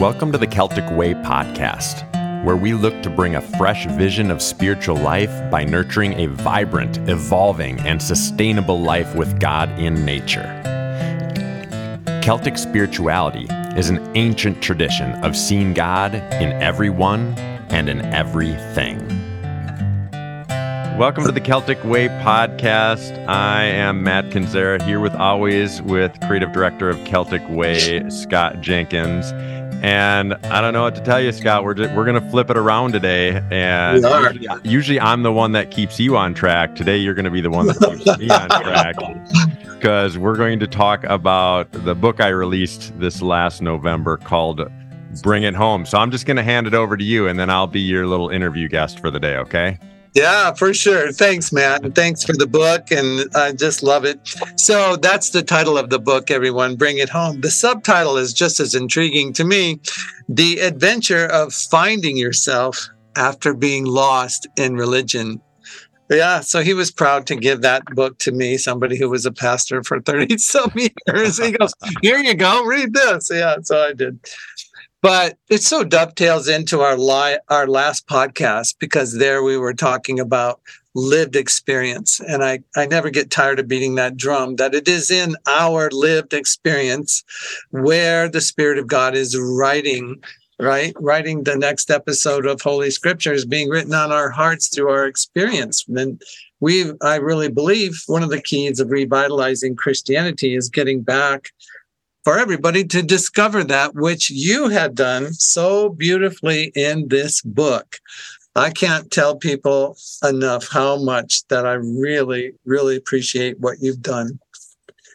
Welcome to the Celtic Way podcast, where we look to bring a fresh vision of spiritual life by nurturing a vibrant, evolving, and sustainable life with God in nature. Celtic spirituality is an ancient tradition of seeing God in everyone and in everything. Welcome to the Celtic Way podcast. I am Matt Kinzera here with always with creative director of Celtic Way, Scott Jenkins. And I don't know what to tell you, Scott. We're just, we're gonna flip it around today, and usually, usually, I'm the one that keeps you on track. Today, you're gonna be the one that keeps me on track because we're going to talk about the book I released this last November called "Bring It Home." So I'm just gonna hand it over to you, and then I'll be your little interview guest for the day. Okay? Yeah, for sure. Thanks, Matt. Thanks for the book. And I just love it. So that's the title of the book, everyone. Bring it home. The subtitle is just as intriguing to me The Adventure of Finding Yourself After Being Lost in Religion. Yeah, so he was proud to give that book to me, somebody who was a pastor for 30 some years. He goes, Here you go, read this. Yeah, so I did. But it so dovetails into our li- our last podcast because there we were talking about lived experience. And I, I never get tired of beating that drum that it is in our lived experience where the Spirit of God is writing, right? Writing the next episode of Holy Scripture is being written on our hearts through our experience. And we, I really believe one of the keys of revitalizing Christianity is getting back for everybody to discover that which you had done so beautifully in this book. I can't tell people enough how much that I really, really appreciate what you've done.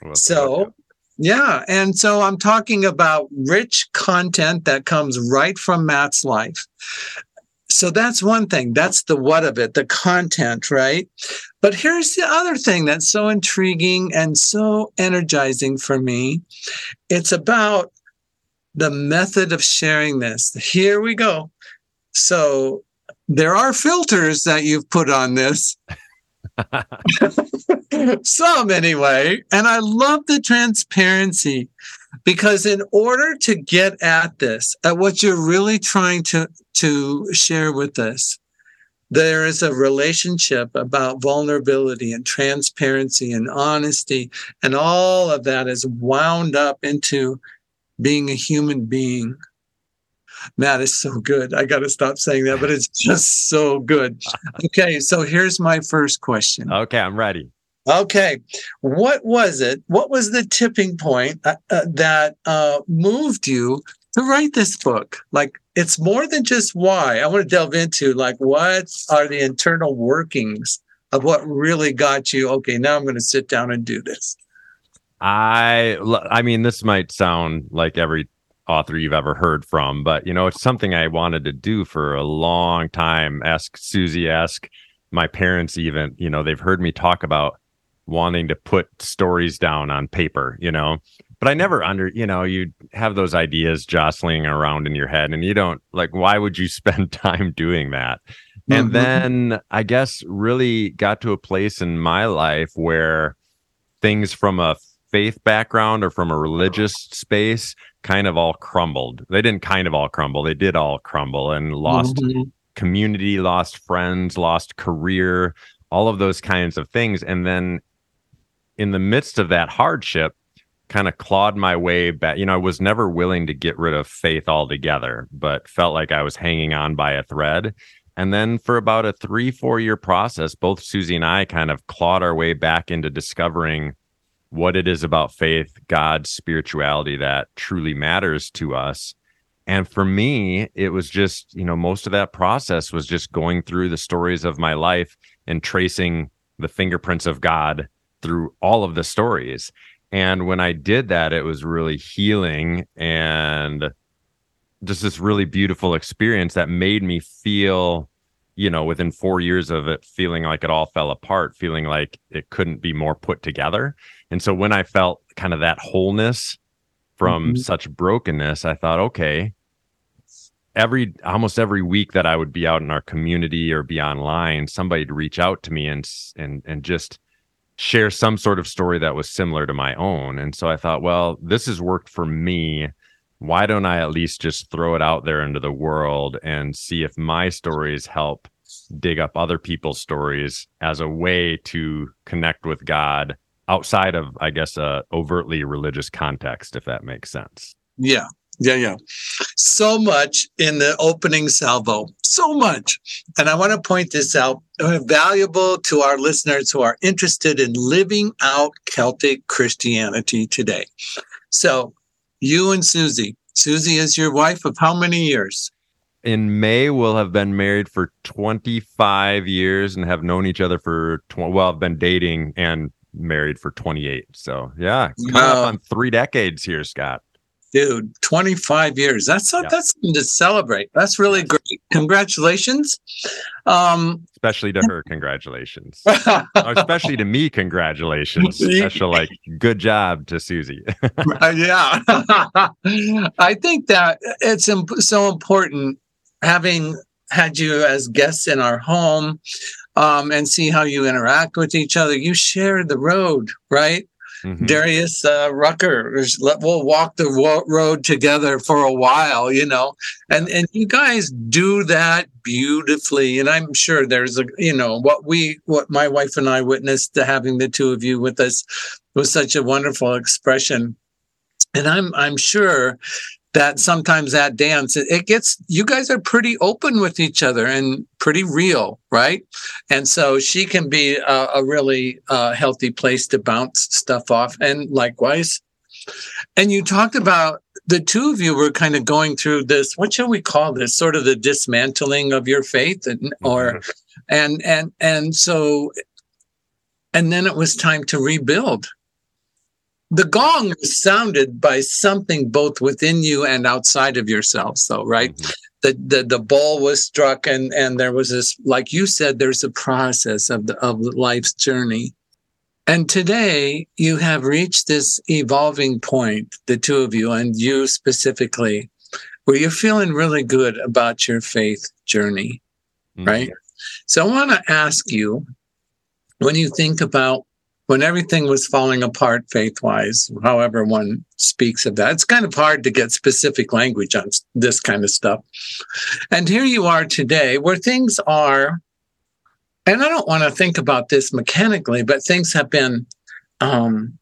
Well, so, yeah. And so I'm talking about rich content that comes right from Matt's life. So that's one thing. That's the what of it, the content, right? But here's the other thing that's so intriguing and so energizing for me it's about the method of sharing this. Here we go. So there are filters that you've put on this. Some anyway. And I love the transparency because in order to get at this, at what you're really trying to, to share with us, there is a relationship about vulnerability and transparency and honesty, and all of that is wound up into being a human being. Matt is so good. I got to stop saying that, but it's just so good. Okay, so here's my first question. Okay, I'm ready. Okay, what was it? What was the tipping point uh, uh, that uh, moved you to write this book? Like, it's more than just why. I want to delve into like what are the internal workings of what really got you. Okay, now I'm going to sit down and do this. I, I mean, this might sound like every author you've ever heard from, but you know, it's something I wanted to do for a long time. Ask Susie, ask my parents, even. You know, they've heard me talk about wanting to put stories down on paper, you know, but I never under, you know, you have those ideas jostling around in your head and you don't like, why would you spend time doing that? Mm-hmm. And then I guess really got to a place in my life where things from a faith background or from a religious space kind of all crumbled. They didn't kind of all crumble, they did all crumble and lost mm-hmm. community, lost friends, lost career, all of those kinds of things. And then in the midst of that hardship, kind of clawed my way back. You know, I was never willing to get rid of faith altogether, but felt like I was hanging on by a thread. And then for about a three, four year process, both Susie and I kind of clawed our way back into discovering what it is about faith, God, spirituality that truly matters to us. And for me, it was just, you know, most of that process was just going through the stories of my life and tracing the fingerprints of God through all of the stories. And when I did that, it was really healing and just this really beautiful experience that made me feel, you know, within four years of it, feeling like it all fell apart, feeling like it couldn't be more put together. And so when I felt kind of that wholeness from mm-hmm. such brokenness, I thought, okay, every almost every week that I would be out in our community or be online, somebody'd reach out to me and and and just share some sort of story that was similar to my own. And so I thought, well, this has worked for me. why don't I at least just throw it out there into the world and see if my stories help dig up other people's stories as a way to connect with God outside of, I guess, a overtly religious context, if that makes sense. Yeah. Yeah, yeah. So much in the opening salvo, so much. And I want to point this out uh, valuable to our listeners who are interested in living out Celtic Christianity today. So, you and Susie, Susie is your wife of how many years? In May, we'll have been married for 25 years and have known each other for, tw- well, I've been dating and married for 28. So, yeah, coming up on three decades here, Scott dude 25 years. That's yeah. that's something to celebrate. That's really great. Congratulations. Um especially to her congratulations. Especially to me congratulations. Special like good job to susie. Uh, yeah. I think that it's imp- so important having had you as guests in our home um, and see how you interact with each other. You share the road right mm-hmm. Darius uh, Rucker. We'll walk the road together for a while, you know, and and you guys do that beautifully. And I'm sure there's a, you know, what we, what my wife and I witnessed to having the two of you with us was such a wonderful expression. And I'm I'm sure that sometimes that dance it gets you guys are pretty open with each other and pretty real right? And so she can be a, a really uh, healthy place to bounce stuff off. And likewise and you talked about the two of you were kind of going through this what shall we call this? Sort of the dismantling of your faith and or mm-hmm. and and and so and then it was time to rebuild the gong was sounded by something both within you and outside of yourselves, so right mm-hmm. the, the the ball was struck and and there was this like you said there's a process of the of life's journey and today you have reached this evolving point the two of you and you specifically where you're feeling really good about your faith journey mm-hmm. right so i want to ask you when you think about when everything was falling apart faith wise, however one speaks of that. It's kind of hard to get specific language on this kind of stuff. And here you are today where things are, and I don't want to think about this mechanically, but things have been um,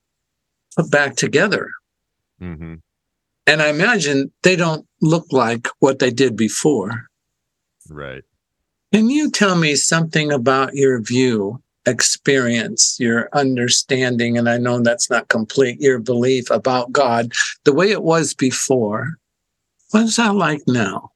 put back together. Mm-hmm. And I imagine they don't look like what they did before. Right. Can you tell me something about your view experience, your understanding, and I know that's not complete, your belief about God, the way it was before, what is that like now?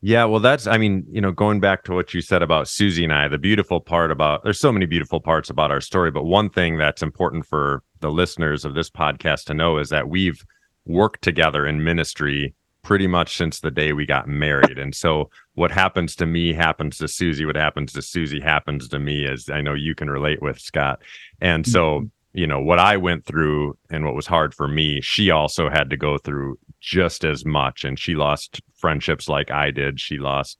Yeah, well, that's, I mean, you know, going back to what you said about Susie and I, the beautiful part about, there's so many beautiful parts about our story, but one thing that's important for the listeners of this podcast to know is that we've worked together in ministry pretty much since the day we got married. And so what happens to me happens to Susie. What happens to Susie happens to me, as I know you can relate with Scott. And so, mm-hmm. you know, what I went through and what was hard for me, she also had to go through just as much. And she lost friendships like I did. She lost,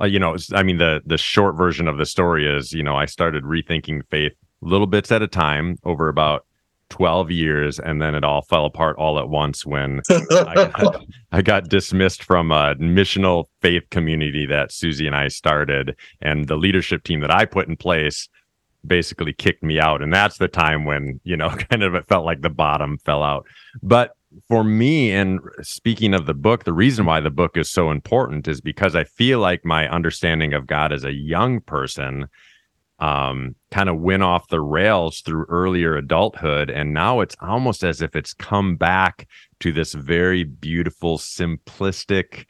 uh, you know, I mean, the the short version of the story is, you know, I started rethinking faith little bits at a time over about 12 years and then it all fell apart all at once when I, got, I, got, dismissed from a missional faith community that Susie and I started and the leadership team that I put in place basically kicked me out and that's the time when you know kind of it felt like the bottom fell out. But for me and speaking of the book the reason why the book is so important is because I feel like my understanding of God as a young person um, kind of went off the rails through earlier adulthood. And now it's almost as if it's come back to this very beautiful, simplistic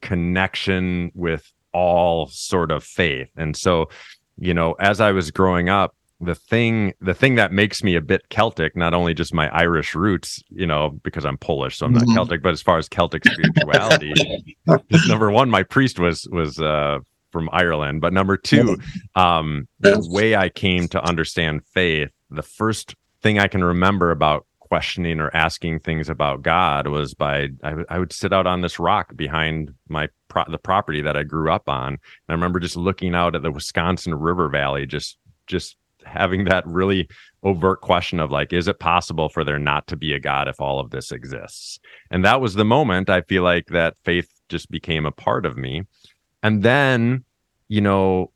connection with all sort of faith. And so, you know, as I was growing up, the thing the thing that makes me a bit celtic not only just my irish roots you know because i'm polish so i'm not mm-hmm. celtic but as far as celtic spirituality number one my priest was was uh from Ireland. But number two, um, the way I came to understand faith, the first thing I can remember about questioning or asking things about God was by I, would sit out on this rock behind my pro- the property that I grew up on. And I remember just looking out at the Wisconsin River Valley, just just having that really overt question of like, is it possible for there not to be a God if all of this exists? And that was the moment I feel like that faith just became a part of me. And then, you know,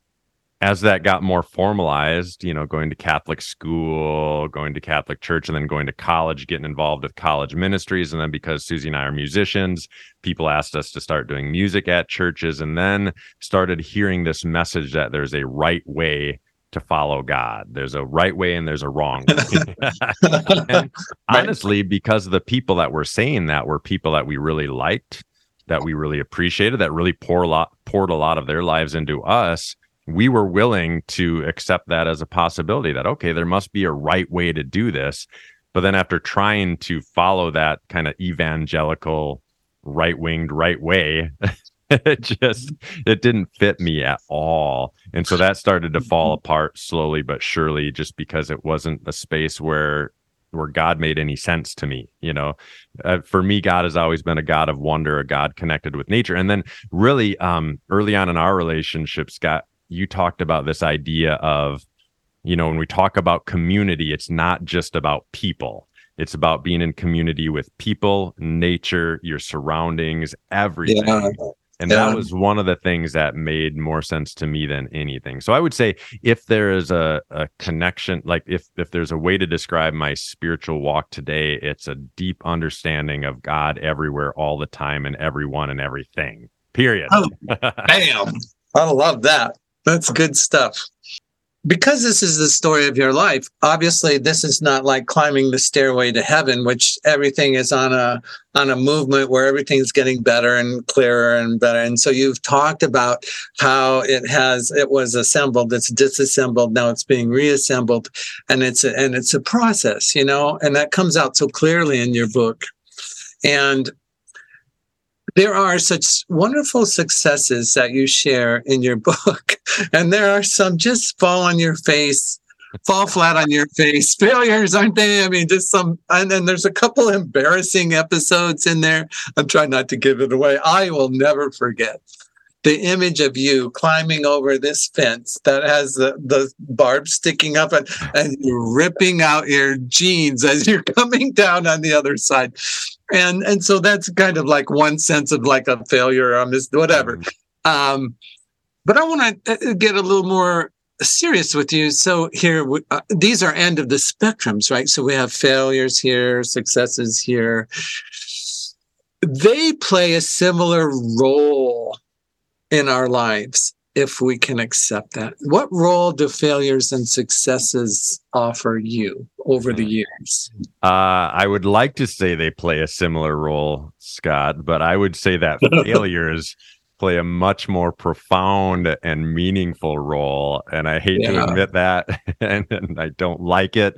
as that got more formalized, you know, going to Catholic school, going to Catholic church, and then going to college, getting involved with college ministries. And then because Susie and I are musicians, people asked us to start doing music at churches and then started hearing this message that there's a right way to follow God. There's a right way and there's a wrong way. honestly, because the people that were saying that were people that we really liked, that we really appreciated, that really pour a lot, poured a lot of their lives into us we were willing to accept that as a possibility that okay there must be a right way to do this but then after trying to follow that kind of evangelical right-winged right way it just it didn't fit me at all and so that started to fall mm-hmm. apart slowly but surely just because it wasn't a space where where god made any sense to me you know uh, for me god has always been a god of wonder a god connected with nature and then really um early on in our relationship scott you talked about this idea of, you know, when we talk about community, it's not just about people. It's about being in community with people, nature, your surroundings, everything. Yeah. And yeah. that was one of the things that made more sense to me than anything. So I would say if there is a, a connection, like if if there's a way to describe my spiritual walk today, it's a deep understanding of God everywhere, all the time, and everyone and everything. Period. Oh, bam. I love that. That's good stuff. Because this is the story of your life, obviously this is not like climbing the stairway to heaven, which everything is on a on a movement where everything's getting better and clearer and better. And so you've talked about how it has it was assembled, it's disassembled, now it's being reassembled, and it's a, and it's a process, you know, and that comes out so clearly in your book. And there are such wonderful successes that you share in your book, and there are some just fall on your face, fall flat on your face failures, aren't they? I mean, just some, and then there's a couple embarrassing episodes in there. I'm trying not to give it away. I will never forget the image of you climbing over this fence that has the, the barbs sticking up and, and ripping out your jeans as you're coming down on the other side. And and so that's kind of like one sense of like a failure or a mis- whatever. Mm-hmm. um, but i want to uh, get a little more serious with you. So here uh, these are end of the spectrums right? So we have failures here successes here. They play a similar role in our lives if we can accept that. What role do failures and successes offer you over the years? Uh, I would like to say they play a similar role, Scott, but I would say that failures play a much more profound and meaningful role. And I hate yeah. to admit that, and, and I don't like it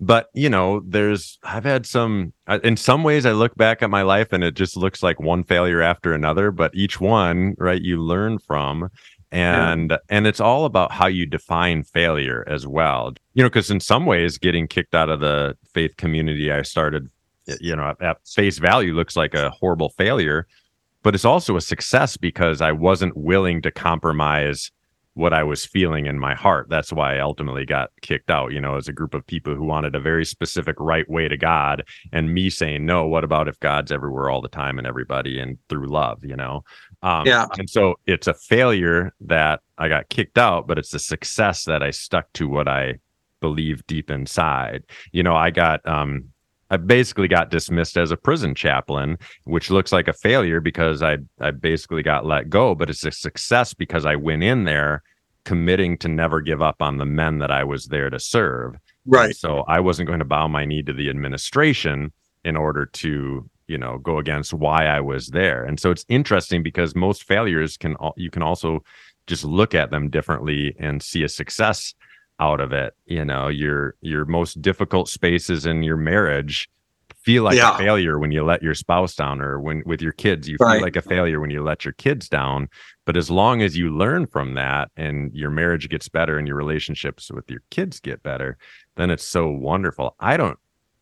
but you know there's i've had some in some ways i look back at my life and it just looks like one failure after another but each one right you learn from and yeah. and it's all about how you define failure as well you know because in some ways getting kicked out of the faith community i started you know at face value looks like a horrible failure but it's also a success because i wasn't willing to compromise what I was feeling in my heart. That's why I ultimately got kicked out, you know, as a group of people who wanted a very specific right way to God and me saying, no, what about if God's everywhere all the time and everybody and through love, you know? Um, yeah. And so it's a failure that I got kicked out, but it's a success that I stuck to what I believe deep inside. You know, I got, um, I basically got dismissed as a prison chaplain, which looks like a failure because I I basically got let go, but it's a success because I went in there committing to never give up on the men that I was there to serve. Right. And so I wasn't going to bow my knee to the administration in order to, you know, go against why I was there. And so it's interesting because most failures can you can also just look at them differently and see a success out of it. You know, your your most difficult spaces in your marriage feel like yeah. a failure when you let your spouse down or when with your kids you right. feel like a failure when you let your kids down but as long as you learn from that and your marriage gets better and your relationships with your kids get better then it's so wonderful i don't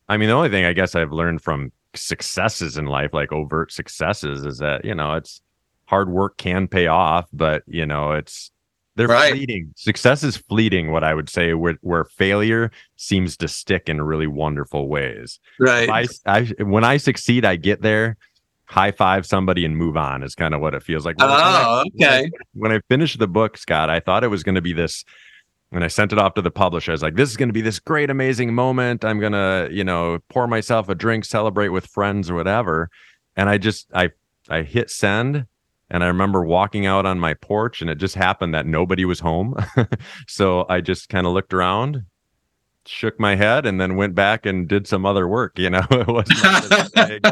i mean the only thing i guess i've learned from successes in life like overt successes is that you know it's hard work can pay off but you know it's They're Right. fleeting. Success is fleeting, what I would say, where, where failure seems to stick in really wonderful ways. Right. I, I, when I succeed, I get there, high five somebody and move on is kind of what it feels like. When I- oh, okay. when I finished the book, Scott, I thought it was going to be this. When I sent it off to the publisher, I was like, "This is going to be this great, amazing moment. I'm gonna, you know, pour myself a drink, celebrate with friends or whatever." And I just, I, I hit send, and I remember walking out on my porch, and it just happened that nobody was home. so I just kind of looked around, shook my head, and then went back and did some other work. You know, it wasn't big,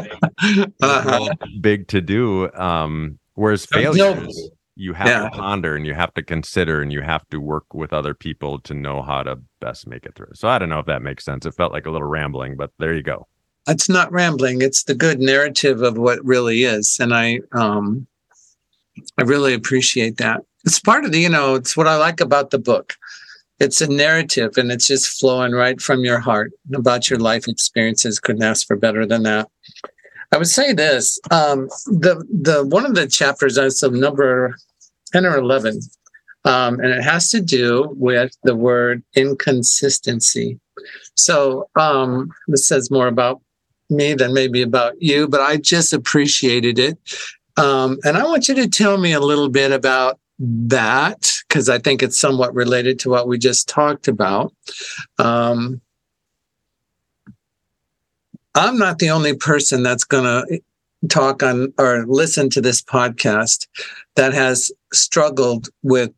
Uh-huh. big to do. Um, whereas failures, you have Yeah. to ponder and you have to consider and you have to work with other people to know how to best make it through. So I don't know if that makes sense. It felt like a little rambling, but there you go. It's not rambling. It's the good narrative of what really is, and I, um, I really appreciate that. It's part of the, you know, it's what I like about the book. It's a narrative, and it's just flowing right from your heart about your life experiences. Couldn't ask for better than that. I would say this: um, the the one of the chapters is some number ten or eleven, um, and it has to do with the word inconsistency. So um, this says more about me than maybe about you, but I just appreciated it. Um, and I want you to tell me a little bit about that because I think it's somewhat related to what we just talked about. Um, I'm not the only person that's going to talk on or listen to this podcast that has struggled with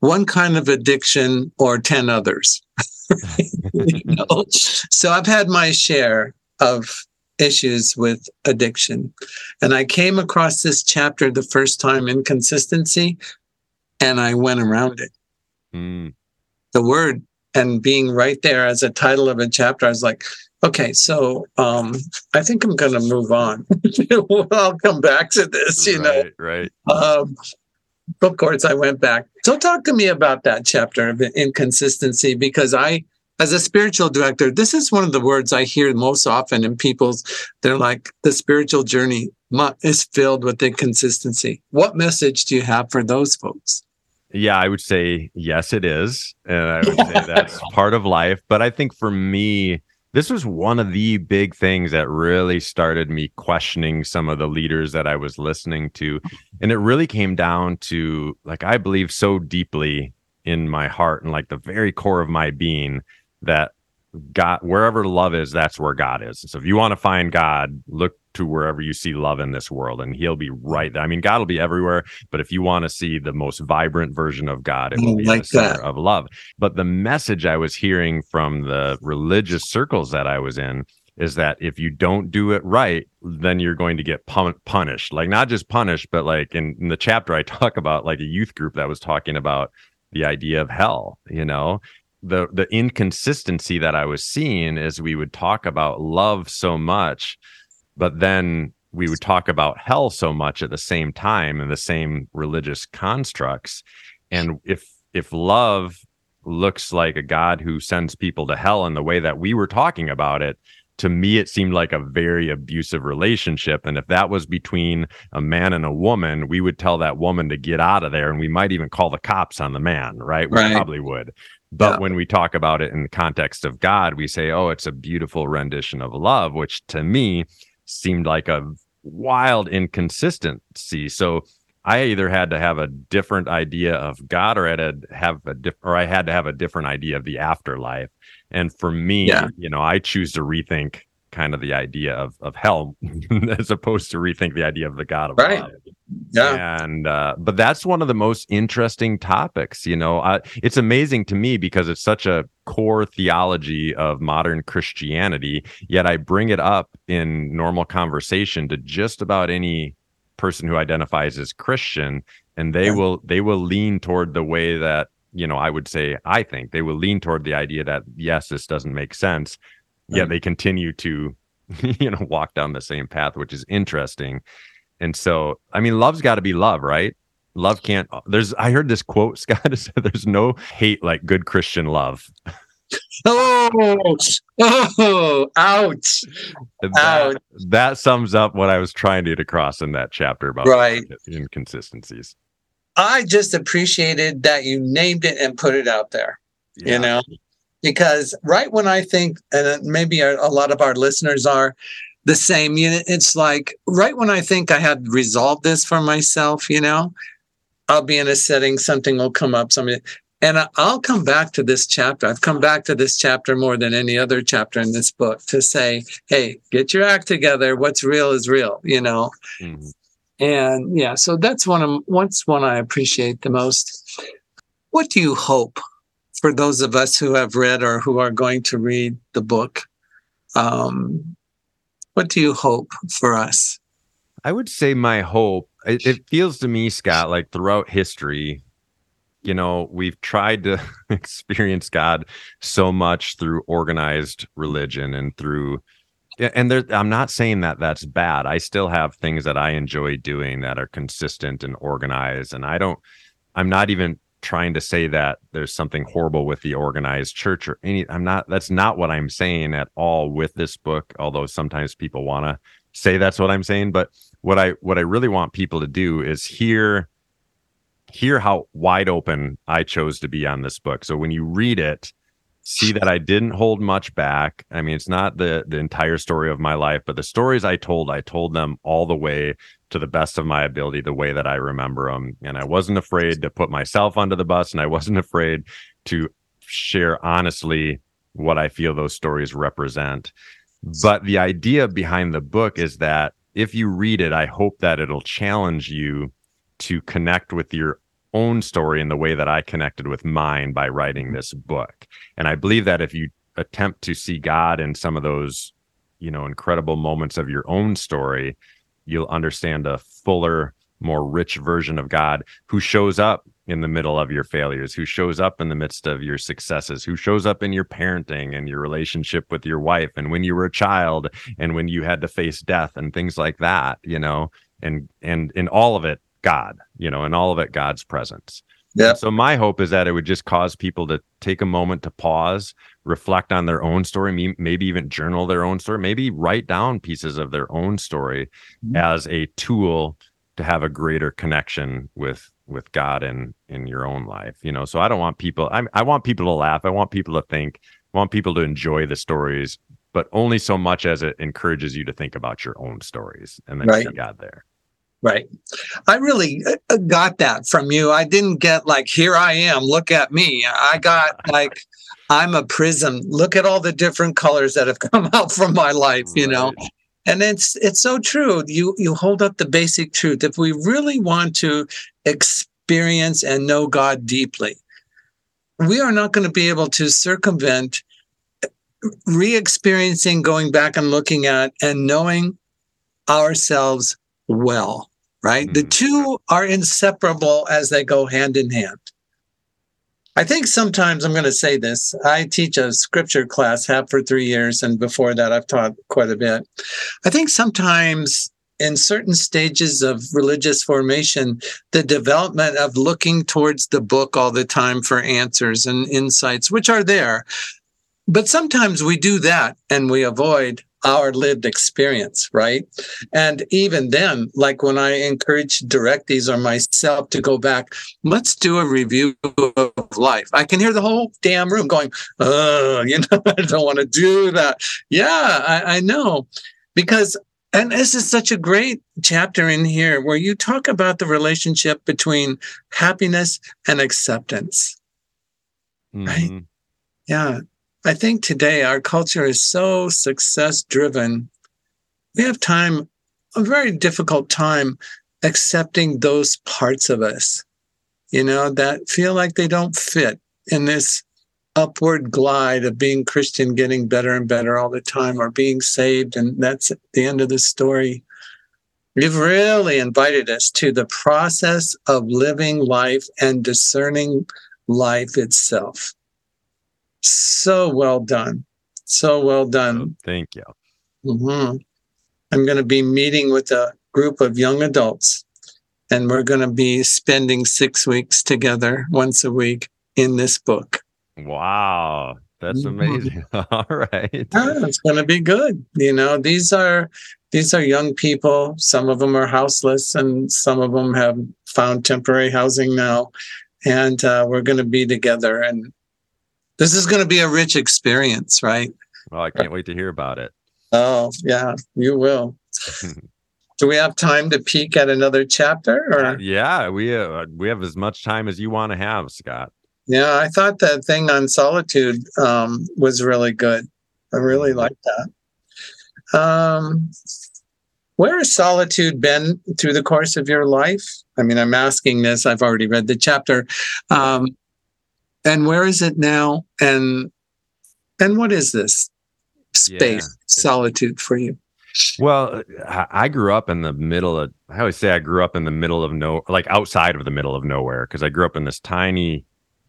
one kind of addiction or 10 others. You know? So I've had my share of issues with addiction. And I came across this chapter the first time, inconsistency, and I went around it. Mm, The word and being right there as a title of a chapter, I was like, okay, so um, I think I'm going to move on. I'll come back to this, you know. right, right. Um, of course, I went back. So, talk to me about that chapter of inconsistency because I, as a spiritual director, this is one of the words I hear most often in people's. They're like, the spiritual journey is filled with inconsistency. What message do you have for those folks? Yeah, I would say yes, it is. And I would say that's part of life. But I think for me, this was one of the big things that really started me questioning some of the leaders that I was listening to. And it really came down to like, I believe so deeply in my heart and like the very core of my being that God, wherever love is, that's where God is. So if you want to find God, look to wherever you see love in this world, and He'll be right there. I mean, God will be everywhere, but if you want to see the most vibrant version of God, it will be like the center that. of love. But the message I was hearing from the religious circles that I was in is that if you don't do it right, then you're going to get pun- punished. Like not just punished, but like in, in the chapter I talk about, like a youth group that was talking about the idea of hell. You know, the the inconsistency that I was seeing is we would talk about love so much, but then we would talk about hell so much at the same time in the same religious constructs. And if if love looks like a God who sends people to hell in the way that we were talking about it, to me it seemed like a very abusive relationship. And if that was between a man and a woman, we would tell that woman to get out of there and we might even call the cops on the man, right? We Right. probably would. But Yeah. when we talk about it in the context of God, we say, oh, it's a beautiful rendition of love, which to me seemed like a wild inconsistency. So I either had to have a different idea of God or I had to have a diff- or I had to have a different idea of the afterlife. And for me, Yeah. you know, I choose to rethink kind of the idea of of hell as opposed to rethink the idea of the God of Right. love Yeah. and uh, but that's one of the most interesting topics you know I, it's amazing to me because it's such a core theology of modern christianity yet i bring it up in normal conversation to just about any person who identifies as christian and they Yeah. will they will lean toward the way that you know i would say i think they will lean toward the idea that yes this doesn't make sense yet Right. they continue to you know walk down the same path which is interesting and so, I mean, love's got to be love, right? Love can't. There's. I heard this quote, Scott. Said, "There's no hate like good Christian love." Oh, oh, ouch. That, Ouch. that sums up what I was trying to get across in that chapter about Right. inconsistencies. I just appreciated that you named it and put it out there. Yeah. You know, because right when I think, and maybe a, a lot of our listeners are the same, you know, it's like right when I think I had resolved this for myself, you know, I'll be in a setting, something will come up, something, and I'll come back to this chapter. I've come back to this chapter more than any other chapter in this book to say, hey, get your act together. What's real is real, you know? Mm-hmm. And yeah, so that's one of what's one I appreciate the most. What do you hope for those of us who have read or who are going to read the book? Um, what do you hope for us? I would say my hope, it, it feels to me, Scott, like throughout history, you know, we've tried to experience God so much through organized religion and through and there, I'm not saying that that's bad. I still have things that I enjoy doing that are consistent and organized. And I don't, I'm not even trying to say that there's something horrible with the organized church or any, I'm not, that's not what I'm saying at all with this book. Although sometimes people want to say that's what I'm saying. But what I, what I really want people to do is hear, hear how wide open I chose to be on this book. So when you read it, see that I didn't hold much back. I mean, it's not the the entire story of my life, but the stories I told, I told them all the way to the best of my ability, the way that I remember them. And I wasn't afraid to put myself under the bus, and I wasn't afraid to share honestly what I feel those stories represent. But the idea behind the book is that if you read it, I hope that it'll challenge you to connect with your own story in the way that I connected with mine by writing mm-hmm. this book. And I believe that if you attempt to see God in some of those, you know, incredible moments of your own story, you'll understand a fuller, more rich version of God who shows up in the middle of your failures, who shows up in the midst of your successes, who shows up in your parenting and your relationship with your wife and when you were a child and when you had to face death and things like that, you know, and and in all of it God, you know, and all of it God's presence. Yeah. So my hope is that it would just cause people to take a moment to pause, reflect on their own story, maybe even journal their own story, maybe write down pieces of their own story mm-hmm. as a tool to have a greater connection with with God in in your own life. You know, so I don't want people I I want people to laugh. I want people to think. I want people to enjoy the stories, but only so much as it encourages you to think about your own stories and then right. see God there. Right. I really uh, uh, got that from you. I didn't get like, here I am, look at me. I got like, I'm a prism. Look at all the different colors that have come out from my life, you right. know? And it's it's so true. You you hold up the basic truth. If we really want to experience and know God deeply, we are not going to be able to circumvent uh, re-experiencing, going back and looking at and knowing ourselves well, right? Mm. The two are inseparable as they go hand in hand. I think sometimes I'm going to say this. I teach a scripture class, have for three years, and before that, I've taught quite a bit. I think sometimes in certain stages of religious formation, the development of looking towards the book all the time for answers and insights, which are there. But sometimes we do that and we avoid our lived experience, right? And even then, like when I encourage directees or myself to go back, let's do a review of life. I can hear the whole damn room going, oh, you know, I don't want to do that. Yeah, I, I know. Because and this is such a great chapter in here where you talk about the relationship between happiness and acceptance. Mm-hmm. Right? Yeah. I think today our culture is so success driven. We have time, a very difficult time accepting those parts of us, you know, that feel like they don't fit in this upward glide of being Christian, getting better and better all the time, or being saved. And that's the end of the story. You've really invited us to the process of living life and discerning life itself. So well done. So well done. Oh, thank you. Mm-hmm. I'm going to be meeting with a group of young adults, and we're going to be spending six weeks together once a week in this book. Wow. That's mm-hmm. amazing. Mm-hmm. All right. Yeah, it's going to be good. You know, these are these are young people. Some of them are houseless, and some of them have found temporary housing now, and uh, we're going to be together. And this is going to be a rich experience, right? Well, I can't wait to hear about it. Oh, yeah, you will. Do we have time to peek at another chapter? Or yeah, we uh, we have as much time as you want to have, Scott. Yeah, I thought that thing on solitude um, was really good. I really like that. Um, where has solitude been through the course of your life? I mean, I'm asking this. I've already read the chapter. Um, and where is it now? And and what is this space, yeah. solitude for you? Well, I grew up in the middle of. I always say I grew up in the middle of no, like outside of the middle of nowhere, because I grew up in this tiny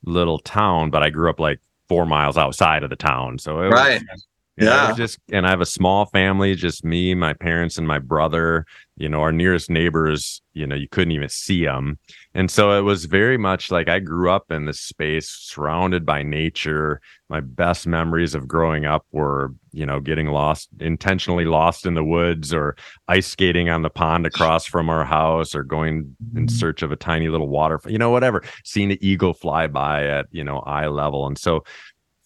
little town, but I grew up like four miles outside of the town. So it right. was, yeah. just and I have a small family, just me, my parents, and my brother. You know, our nearest neighbors, you know, you couldn't even see them. And so it was very much like I grew up in this space surrounded by nature. My best memories of growing up were, you know, getting lost, intentionally lost in the woods or ice skating on the pond across from our house or going in mm-hmm. search of a tiny little waterfall. you know, whatever, seeing an eagle fly by at, you know, eye level. And so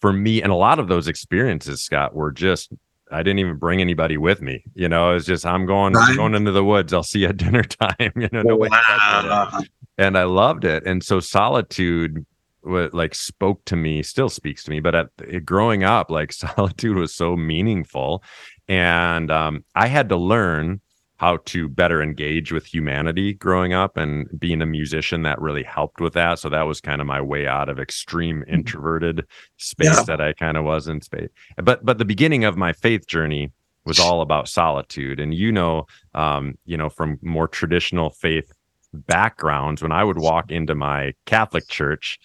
for me, and a lot of those experiences, Scott, were just I didn't even bring anybody with me. You know, it's just I'm going right. going into the woods. I'll see you at dinner time. You know, no wow. and I loved it. And so solitude what like spoke to me still speaks to me but at growing up like solitude was so meaningful and um, i had to learn how to better engage with humanity growing up and being a musician that really helped with that so that was kind of my way out of extreme mm-hmm. introverted space yeah. that i kind of was in space but but the beginning of my faith journey was all about solitude and you know um, you know from more traditional faith backgrounds when i would walk into my catholic church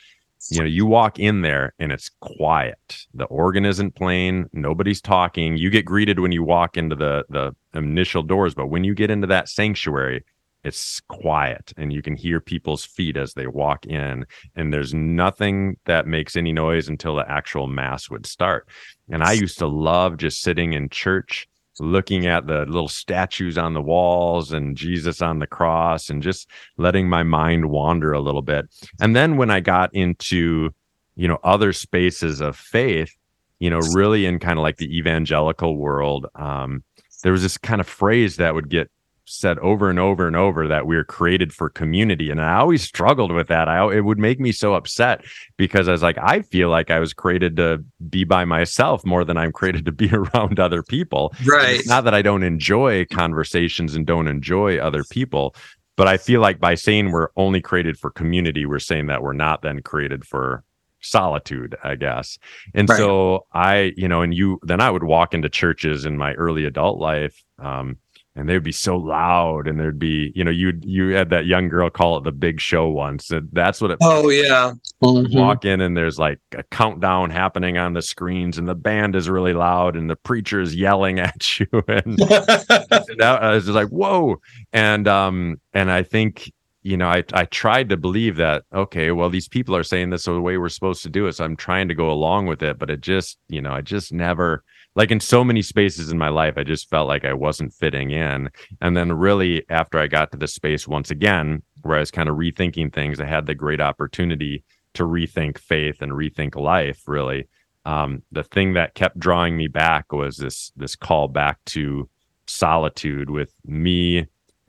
you know you walk in there and it's quiet. The organ isn't playing. Nobody's talking. You get greeted when you walk into the the initial doors but when you get into that sanctuary it's quiet and you can hear people's feet as they walk in. And there's nothing that makes any noise until the actual mass would start. And i used to love just sitting in church looking at the little statues on the walls and Jesus on the cross and just letting my mind wander a little bit. And then when I got into, you know, other spaces of faith, you know, really in kind of like the evangelical world, um, there was this kind of phrase that would get said over and over and over that we are created for community and i always struggled with that. I it would make me so upset because i was like i feel like i was created to be by myself more than i'm created to be around other people. Right not that i don't enjoy conversations and don't enjoy other people but i feel like by saying we're only created for community we're saying that we're not then created for solitude i guess. And right. so i you know and you then i would walk into churches in my early adult life um, and they would be so loud and there'd be you know you you had that young girl call it the big show once and that's what it oh yeah mm-hmm. walk in and there's like a countdown happening on the screens and the band is really loud and the preacher is yelling at you and, and I was just like whoa and um and I think you know I I tried to believe that okay well these people are saying this the way we're supposed to do it so I'm trying to go along with it but it just you know I just never like in so many spaces in my life, I just felt like I wasn't fitting in. And then, really, after I got to the space once again, where I was kind of rethinking things, I had the great opportunity to rethink faith and rethink life. Really, um, the thing that kept drawing me back was this this call back to solitude with me,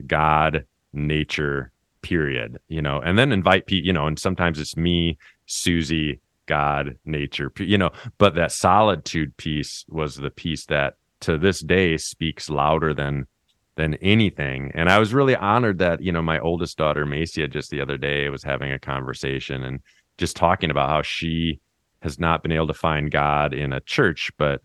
God, nature, period. You know, and then invite people. You know, and sometimes it's me, Susie, God, nature, you know, but that solitude piece was the piece that to this day speaks louder than than anything. And I was really honored that, you know, my oldest daughter, Macia, just the other day was having a conversation and just talking about how she has not been able to find God in a church, but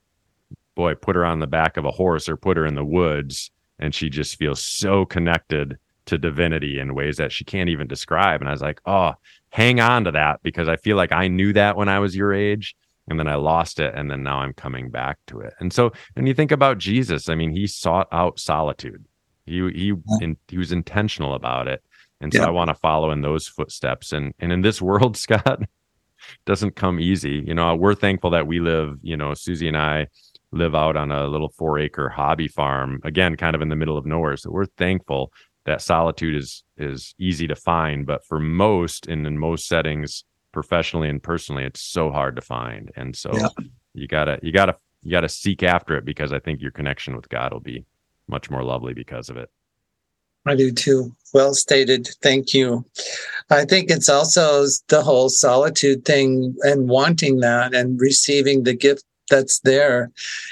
boy, put her on the back of a horse or put her in the woods and she just feels so connected to divinity in ways that she can't even describe. And I was like, oh, hang on to that because I feel like I knew that when I was your age and then I lost it and then now I'm coming back to it. And so when you think about Jesus, I mean, he sought out solitude. He he in, he was intentional about it. And so yeah. I want to follow in those footsteps and and in this world, Scott, doesn't come easy. You know, we're thankful that we live, you know, Susie and I live out on a little 4 acre hobby farm, again kind of in the middle of nowhere. So we're thankful that solitude is is easy to find but for most and in most settings professionally and personally it's so hard to find. And so yeah. you gotta you gotta you gotta seek after it because i think your connection with god will be much more lovely because of it. I do too. Well stated. Thank you. I think it's also the whole solitude thing and wanting that and receiving the gift that's there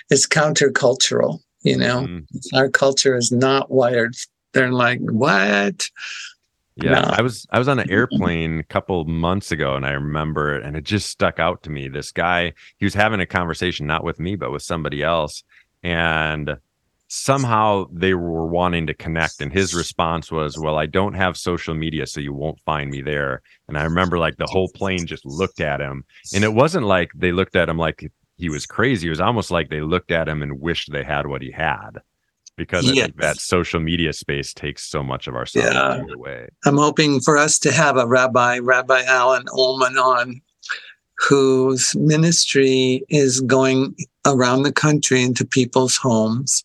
is countercultural you know? Mm-hmm. our culture is not wired they're like, what? Yeah, no. I was I was on an airplane a couple months ago and I remember it and it just stuck out to me. This guy, he was having a conversation not with me but with somebody else and somehow they were wanting to connect and his response was, "Well, I don't have social media so you won't find me there." And I remember like the whole plane just looked at him and it wasn't like they looked at him like he was crazy. It was almost like they looked at him and wished they had what he had because yes. I think that social media space takes so much of our yeah. away. I'm hoping for us to have a rabbi, Rabbi Alan Ullman, on whose ministry is going around the country into people's homes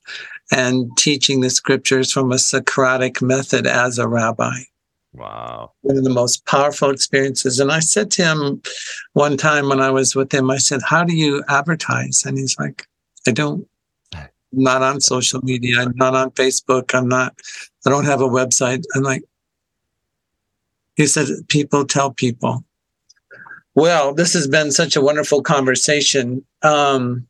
and teaching the scriptures from a Socratic method as a rabbi. Wow. One of the most powerful experiences. And I said to him one time when I was with him, I said, How do you advertise? And he's like, I don't not on social media. I'm not on Facebook. I'm not, I don't have a website. I'm like, he said, people tell people. Well, this has been such a wonderful conversation. Um,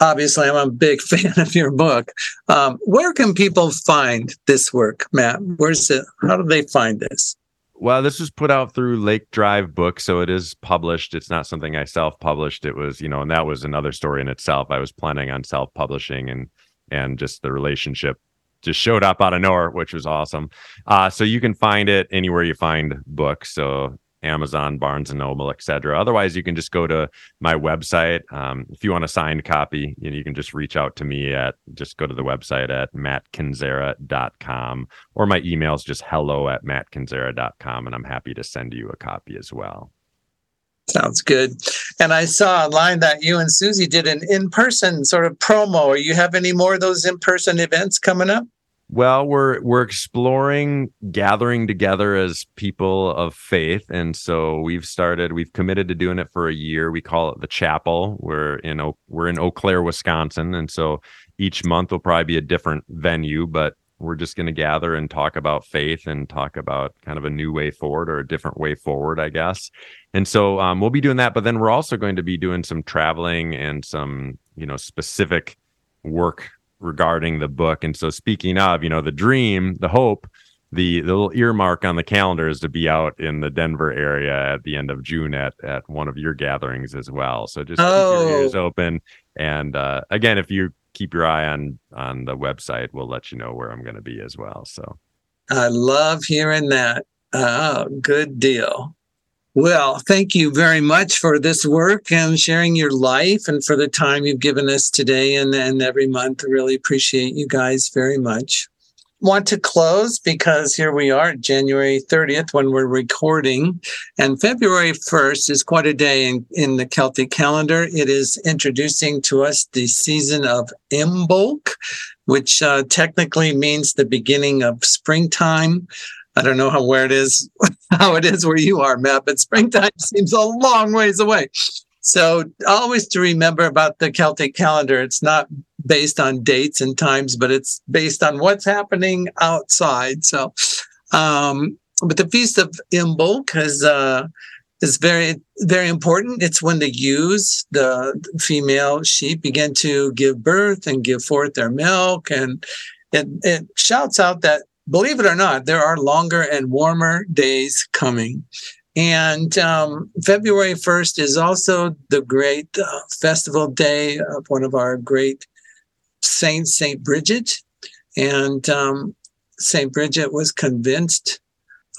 obviously, I'm a big fan of your book. Um, where can people find this work, Matt? Where's it? How do they find this? Well, this was put out through Lake Drive Book, so it is published. It's not something I self-published. It was, you know, and that was another story in itself. I was planning on self-publishing, and and just the relationship just showed up out of nowhere, which was awesome. Uh, so you can find it anywhere you find books. So Amazon, Barnes and Noble, etc. Otherwise, you can just go to my website. Um, if you want a signed copy, you, know, you can just reach out to me at just go to the website at mattkinzera.com or my email is just hello at mattkinzera.com and I'm happy to send you a copy as well. Sounds good. And I saw online that you and Susie did an in person sort of promo. Or you have any more of those in person events coming up? Well, we're we're exploring gathering together as people of faith, and so we've started. We've committed to doing it for a year. We call it the Chapel. We're in we're in Eau Claire, Wisconsin, and so each month will probably be a different venue, but we're just going to gather and talk about faith and talk about kind of a new way forward or a different way forward, I guess. And so um, we'll be doing that, but then we're also going to be doing some traveling and some you know specific work regarding the book. And so, speaking of, you know, the dream, the hope, the, the little earmark on the calendar is to be out in the Denver area at the end of June at at one of your gatherings as well. So just oh. keep your ears oh. open. And uh, again, if you keep your eye on on the website, we'll let you know where I'm going to be as well. So I love hearing that. Oh, good deal. Well, thank you very much for this work and sharing your life and for the time you've given us today and, and every month. Really appreciate you guys very much. Want to close because here we are, January 30th, when we're recording. And February 1st is quite a day in, in the Celtic calendar. It is introducing to us the season of Imbolc, which uh, technically means the beginning of springtime. I don't know how where it is, how it is where you are, Matt, but springtime seems a long ways away. So always to remember about the Celtic calendar, it's not based on dates and times, but it's based on what's happening outside. So, um, but the feast of Imbolc is uh, is very very important. It's when the ewes, the female sheep, begin to give birth and give forth their milk, and it, it shouts out that believe it or not, there are longer and warmer days coming. And um, February 1st is also the great uh, festival day of one of our great saints, St. Bridget. And um, St. Bridget was convinced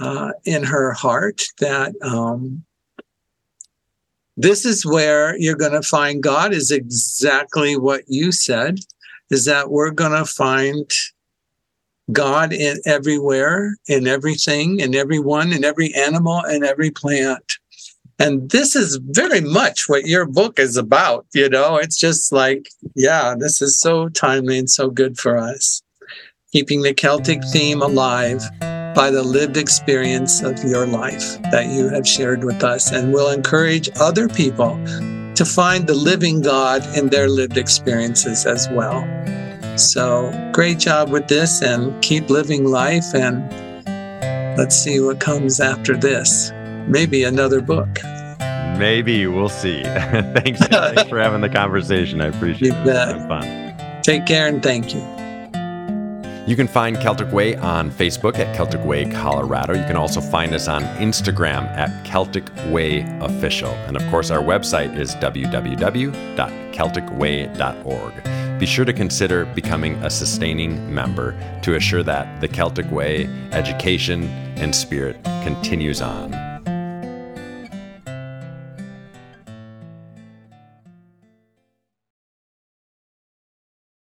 uh, in her heart that um, this is where you're going to find God, is exactly what you said, is that we're going to find God in everywhere, in everything, in everyone, in every animal, and every plant. And this is very much what your book is about. You know, it's just like, yeah, this is so timely and so good for us. keeping the Celtic theme alive by the lived experience of your life that you have shared with us, and will encourage other people to find the living God in their lived experiences as well. So, great job with this, and keep living life. And let's see what comes after this. Maybe another book. Maybe we'll see. thanks, thanks for having the conversation. I appreciate you it. It's fun. Take care and thank you. You can find Celtic Way on Facebook at Celtic Way Colorado. You can also find us on Instagram at Celtic Way Official. And of course, our website is www.celticway.org. Be sure to consider becoming a sustaining member to assure that the Celtic Way education and spirit continues on.